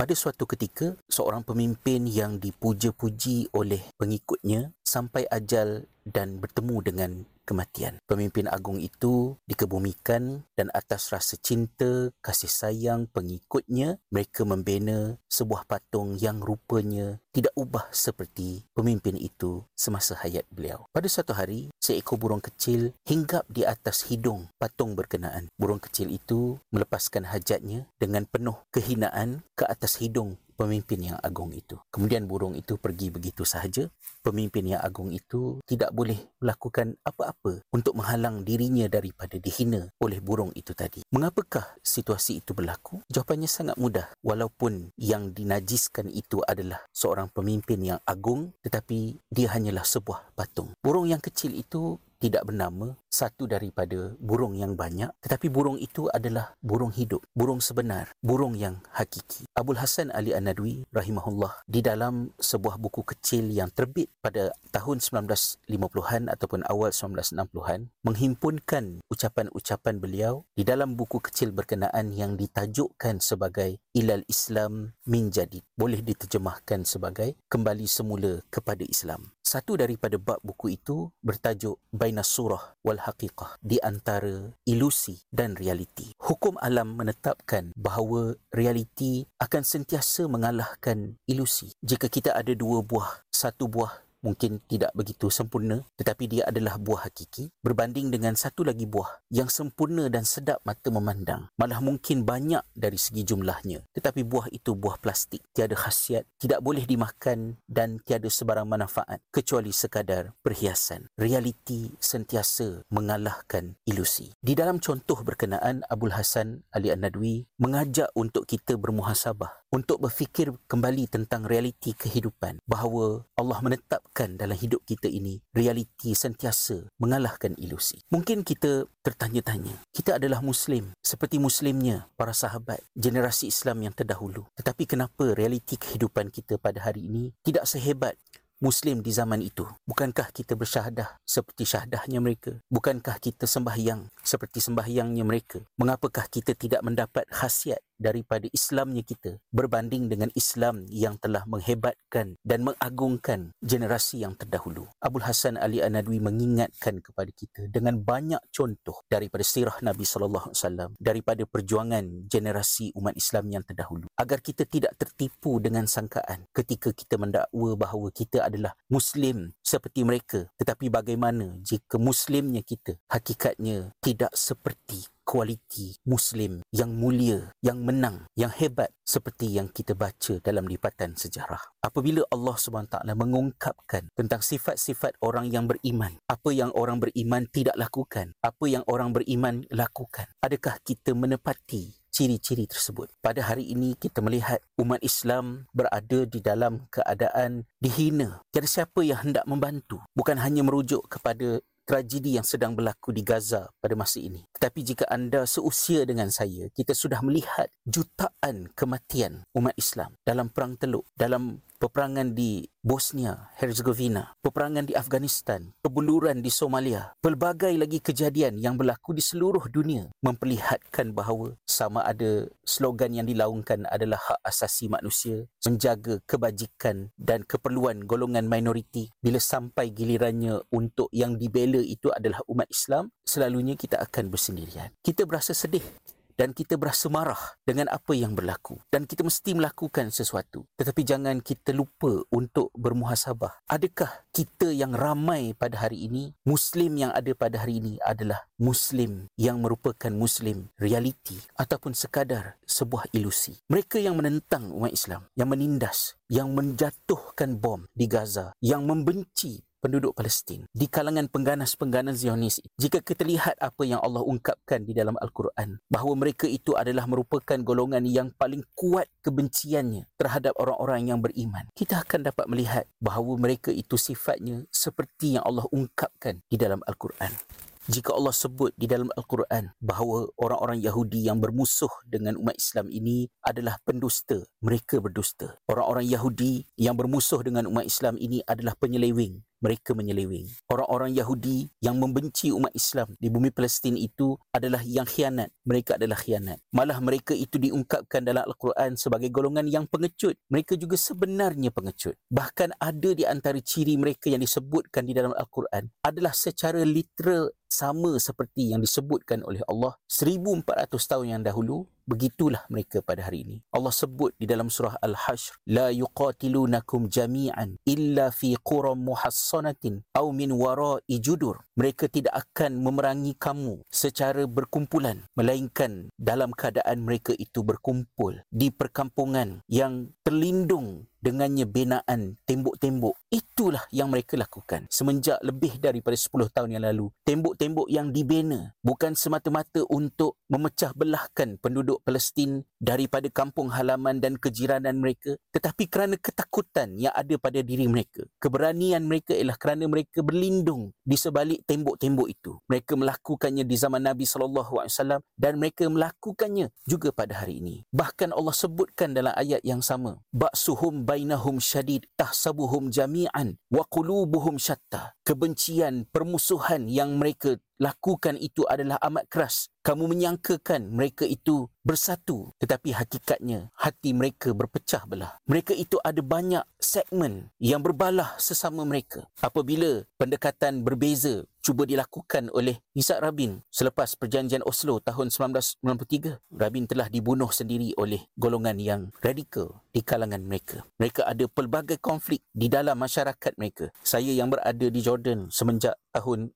Pada suatu ketika, seorang pemimpin yang dipuja-puji oleh pengikutnya sampai ajal dan bertemu dengan kematian. Pemimpin agung itu dikebumikan dan atas rasa cinta, kasih sayang pengikutnya, mereka membina sebuah patung yang rupanya tidak ubah seperti pemimpin itu semasa hayat beliau. Pada satu hari, seekor burung kecil hinggap di atas hidung patung berkenaan. Burung kecil itu melepaskan hajatnya dengan penuh kehinaan ke atas hidung pemimpin yang agung itu. Kemudian burung itu pergi begitu sahaja. Pemimpin yang agung itu tidak boleh melakukan apa-apa untuk menghalang dirinya daripada dihina oleh burung itu tadi. Mengapakah situasi itu berlaku? Jawapannya sangat mudah. Walaupun yang dinajiskan itu adalah seorang pemimpin yang agung tetapi dia hanyalah sebuah patung. Burung yang kecil itu tidak bernama satu daripada burung yang banyak tetapi burung itu adalah burung hidup burung sebenar burung yang hakiki. Abdul Hasan Ali An-Nadwi rahimahullah di dalam sebuah buku kecil yang terbit pada tahun 1950-an ataupun awal 1960-an menghimpunkan ucapan-ucapan beliau di dalam buku kecil berkenaan yang ditajukkan sebagai Ilal Islam min Jadid. Boleh diterjemahkan sebagai kembali semula kepada Islam. Satu daripada bab buku itu bertajuk Baina Surah wal Haqiqah di antara ilusi dan realiti. Hukum alam menetapkan bahawa realiti akan sentiasa mengalahkan ilusi. Jika kita ada dua buah, satu buah mungkin tidak begitu sempurna tetapi dia adalah buah hakiki berbanding dengan satu lagi buah yang sempurna dan sedap mata memandang. Malah mungkin banyak dari segi jumlahnya tetapi buah itu buah plastik. Tiada khasiat tidak boleh dimakan dan tiada sebarang manfaat kecuali sekadar perhiasan. Realiti sentiasa mengalahkan ilusi. Di dalam contoh berkenaan Abdul Hasan Ali An-Nadwi mengajak untuk kita bermuhasabah untuk berfikir kembali tentang realiti kehidupan bahawa Allah menetapkan dalam hidup kita ini realiti sentiasa mengalahkan ilusi. Mungkin kita tertanya-tanya, kita adalah muslim seperti muslimnya para sahabat generasi Islam yang terdahulu. Tetapi kenapa realiti kehidupan kita pada hari ini tidak sehebat Muslim di zaman itu. Bukankah kita bersyahadah seperti syahadahnya mereka? Bukankah kita sembahyang seperti sembahyangnya mereka? Mengapakah kita tidak mendapat khasiat daripada Islamnya kita berbanding dengan Islam yang telah menghebatkan dan mengagungkan generasi yang terdahulu. Abdul Hasan Ali An-Nadwi mengingatkan kepada kita dengan banyak contoh daripada sirah Nabi sallallahu alaihi wasallam daripada perjuangan generasi umat Islam yang terdahulu agar kita tidak tertipu dengan sangkaan ketika kita mendakwa bahawa kita adalah muslim seperti mereka tetapi bagaimana jika muslimnya kita hakikatnya tidak seperti kualiti Muslim yang mulia, yang menang, yang hebat seperti yang kita baca dalam lipatan sejarah. Apabila Allah SWT mengungkapkan tentang sifat-sifat orang yang beriman, apa yang orang beriman tidak lakukan, apa yang orang beriman lakukan, adakah kita menepati ciri-ciri tersebut. Pada hari ini kita melihat umat Islam berada di dalam keadaan dihina. Tiada siapa yang hendak membantu. Bukan hanya merujuk kepada tragedi yang sedang berlaku di Gaza pada masa ini. Tetapi jika anda seusia dengan saya, kita sudah melihat jutaan kematian umat Islam dalam perang teluk, dalam peperangan di Bosnia, Herzegovina, peperangan di Afghanistan, kebuluran di Somalia, pelbagai lagi kejadian yang berlaku di seluruh dunia memperlihatkan bahawa sama ada slogan yang dilaungkan adalah hak asasi manusia, menjaga kebajikan dan keperluan golongan minoriti bila sampai gilirannya untuk yang dibela itu adalah umat Islam, selalunya kita akan bersendirian. Kita berasa sedih dan kita berasa marah dengan apa yang berlaku. Dan kita mesti melakukan sesuatu. Tetapi jangan kita lupa untuk bermuhasabah. Adakah kita yang ramai pada hari ini? Muslim yang ada pada hari ini adalah muslim yang merupakan muslim realiti ataupun sekadar sebuah ilusi. Mereka yang menentang umat Islam yang menindas yang menjatuhkan bom di Gaza yang membenci penduduk Palestin di kalangan pengganas-pengganas Zionis. Jika kita lihat apa yang Allah ungkapkan di dalam Al-Quran, bahawa mereka itu adalah merupakan golongan yang paling kuat kebenciannya terhadap orang-orang yang beriman. Kita akan dapat melihat bahawa mereka itu sifatnya seperti yang Allah ungkapkan di dalam Al-Quran jika Allah sebut di dalam Al-Quran bahawa orang-orang Yahudi yang bermusuh dengan umat Islam ini adalah pendusta, mereka berdusta. Orang-orang Yahudi yang bermusuh dengan umat Islam ini adalah penyeleweng, mereka menyeleweng. Orang-orang Yahudi yang membenci umat Islam di bumi Palestin itu adalah yang khianat. Mereka adalah khianat. Malah mereka itu diungkapkan dalam Al-Quran sebagai golongan yang pengecut. Mereka juga sebenarnya pengecut. Bahkan ada di antara ciri mereka yang disebutkan di dalam Al-Quran adalah secara literal sama seperti yang disebutkan oleh Allah 1400 tahun yang dahulu begitulah mereka pada hari ini. Allah sebut di dalam surah Al-Hashr la yuqatilunakum jami'an illa fi quram muhassanatin aw min wara'i judur. Mereka tidak akan memerangi kamu secara berkumpulan melainkan dalam keadaan mereka itu berkumpul di perkampungan yang terlindung dengannya binaan tembok-tembok. Itulah yang mereka lakukan semenjak lebih daripada 10 tahun yang lalu. Tembok-tembok yang dibina bukan semata-mata untuk memecah belahkan penduduk Palestin daripada kampung halaman dan kejiranan mereka tetapi kerana ketakutan yang ada pada diri mereka. Keberanian mereka ialah kerana mereka berlindung di sebalik tembok-tembok itu. Mereka melakukannya di zaman Nabi sallallahu alaihi wasallam dan mereka melakukannya juga pada hari ini. Bahkan Allah sebutkan dalam ayat yang sama, ba'suhum bainahum syadid tahsabuhum jami'an wa qulubuhum syatta. Kebencian permusuhan yang mereka lakukan itu adalah amat keras kamu menyangkakan mereka itu bersatu tetapi hakikatnya hati mereka berpecah belah mereka itu ada banyak segmen yang berbalah sesama mereka apabila pendekatan berbeza cuba dilakukan oleh Isaac Rabin selepas perjanjian Oslo tahun 1993. Rabin telah dibunuh sendiri oleh golongan yang radikal di kalangan mereka. Mereka ada pelbagai konflik di dalam masyarakat mereka. Saya yang berada di Jordan semenjak tahun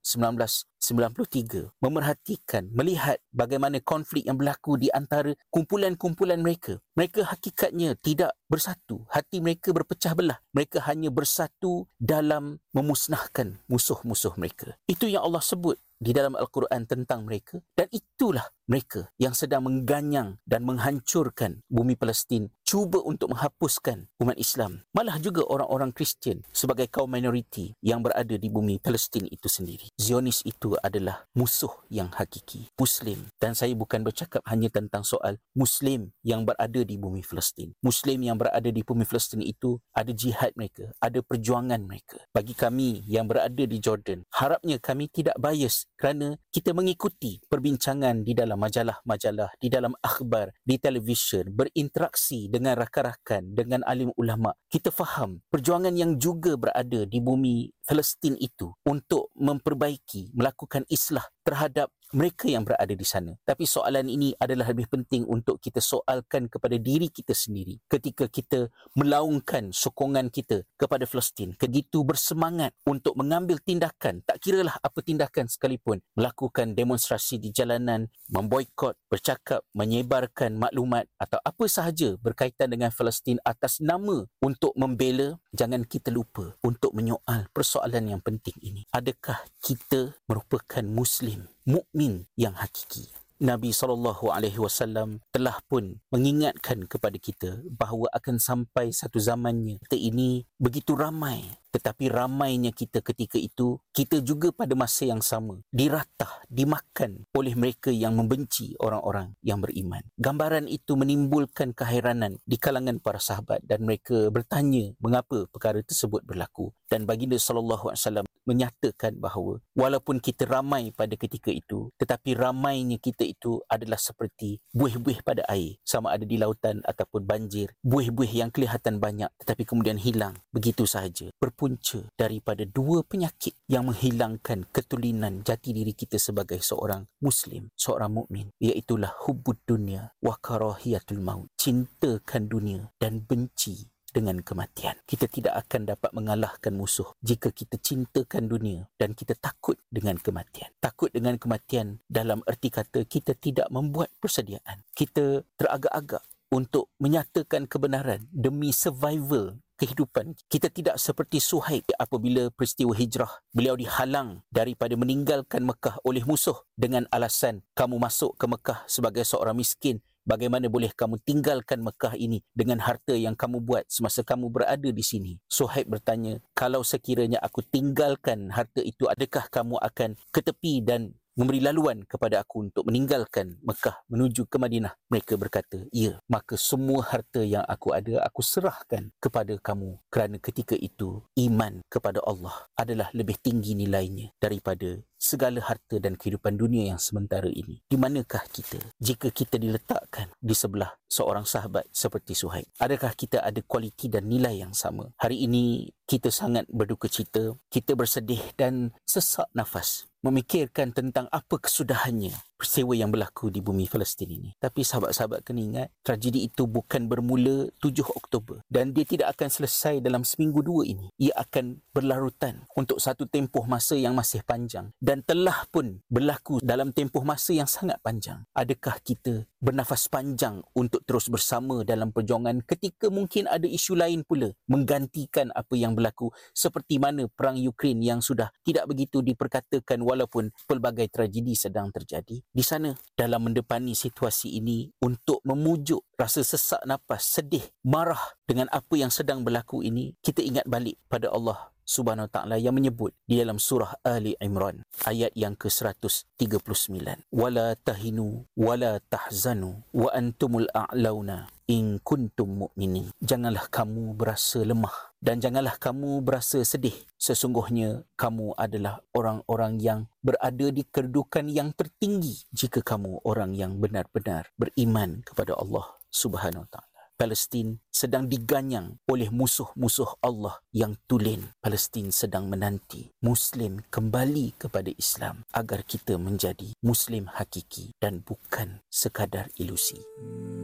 1993 memerhatikan, melihat bagaimana konflik yang berlaku di antara kumpulan-kumpulan mereka. Mereka hakikatnya tidak bersatu. Hati mereka berpecah belah. Mereka hanya bersatu dalam memusnahkan musuh-musuh mereka. Itu yang Allah sebut di dalam Al-Quran tentang mereka dan itulah mereka yang sedang mengganyang dan menghancurkan bumi Palestin cuba untuk menghapuskan umat Islam. Malah juga orang-orang Kristian sebagai kaum minoriti yang berada di bumi Palestin itu sendiri. Zionis itu adalah musuh yang hakiki Muslim. Dan saya bukan bercakap hanya tentang soal Muslim yang berada di bumi Palestin. Muslim yang berada di bumi Palestin itu ada jihad mereka ada perjuangan mereka. Bagi kami yang berada di Jordan harapnya kami tidak bias kerana kita mengikuti perbincangan di dalam majalah-majalah di dalam akhbar di televisyen berinteraksi dengan rakan-rakan, dengan alim ulama, kita faham perjuangan yang juga berada di bumi Palestin itu untuk memperbaiki, melakukan islah terhadap mereka yang berada di sana. Tapi soalan ini adalah lebih penting untuk kita soalkan kepada diri kita sendiri ketika kita melaungkan sokongan kita kepada Palestin. Begitu bersemangat untuk mengambil tindakan, tak kiralah apa tindakan sekalipun, melakukan demonstrasi di jalanan, memboikot, bercakap, menyebarkan maklumat atau apa sahaja berkaitan dengan Palestin atas nama untuk membela, jangan kita lupa untuk menyoal persoalan yang penting ini. Adakah kita merupakan Muslim mukmin yang hakiki. Nabi SAW telah pun mengingatkan kepada kita bahawa akan sampai satu zamannya kita ini begitu ramai tetapi ramainya kita ketika itu kita juga pada masa yang sama diratah dimakan oleh mereka yang membenci orang-orang yang beriman. Gambaran itu menimbulkan keheranan di kalangan para sahabat dan mereka bertanya mengapa perkara tersebut berlaku. Dan baginda sallallahu alaihi wasallam menyatakan bahawa walaupun kita ramai pada ketika itu tetapi ramainya kita itu adalah seperti buih-buih pada air. Sama ada di lautan ataupun banjir buih-buih yang kelihatan banyak tetapi kemudian hilang begitu sahaja berpunca daripada dua penyakit yang menghilangkan ketulinan jati diri kita sebagai seorang muslim seorang mukmin iaitu hubbud dunia wa karahiyatul maut cintakan dunia dan benci dengan kematian. Kita tidak akan dapat mengalahkan musuh jika kita cintakan dunia dan kita takut dengan kematian. Takut dengan kematian dalam erti kata kita tidak membuat persediaan. Kita teragak-agak untuk menyatakan kebenaran demi survival kehidupan. Kita tidak seperti Suhaib apabila peristiwa hijrah. Beliau dihalang daripada meninggalkan Mekah oleh musuh dengan alasan kamu masuk ke Mekah sebagai seorang miskin bagaimana boleh kamu tinggalkan Mekah ini dengan harta yang kamu buat semasa kamu berada di sini? Suhaib bertanya, kalau sekiranya aku tinggalkan harta itu, adakah kamu akan ke tepi dan memberi laluan kepada aku untuk meninggalkan Mekah menuju ke Madinah. Mereka berkata, ya, maka semua harta yang aku ada, aku serahkan kepada kamu. Kerana ketika itu, iman kepada Allah adalah lebih tinggi nilainya daripada segala harta dan kehidupan dunia yang sementara ini. Di manakah kita jika kita diletakkan di sebelah seorang sahabat seperti Suhaib? Adakah kita ada kualiti dan nilai yang sama? Hari ini kita sangat berduka cita, kita bersedih dan sesak nafas memikirkan tentang apa kesudahannya peristiwa yang berlaku di bumi Palestin ini. Tapi sahabat-sahabat kena ingat, tragedi itu bukan bermula 7 Oktober dan dia tidak akan selesai dalam seminggu dua ini. Ia akan berlarutan untuk satu tempoh masa yang masih panjang dan telah pun berlaku dalam tempoh masa yang sangat panjang. Adakah kita bernafas panjang untuk terus bersama dalam perjuangan ketika mungkin ada isu lain pula menggantikan apa yang berlaku seperti mana perang Ukraine yang sudah tidak begitu diperkatakan walaupun pelbagai tragedi sedang terjadi di sana dalam mendepani situasi ini untuk memujuk rasa sesak nafas, sedih, marah dengan apa yang sedang berlaku ini, kita ingat balik pada Allah Subhanahu taala yang menyebut di dalam surah Ali Imran ayat yang ke-139 wala tahinu wala tahzanu wa antumul a'launa in kuntum mu'minin. Janganlah kamu berasa lemah dan janganlah kamu berasa sedih. Sesungguhnya kamu adalah orang-orang yang berada di kedudukan yang tertinggi jika kamu orang yang benar-benar beriman kepada Allah Subhanahu taala Palestin sedang diganyang oleh musuh-musuh Allah yang tulen. Palestin sedang menanti Muslim kembali kepada Islam agar kita menjadi Muslim hakiki dan bukan sekadar ilusi. Hmm.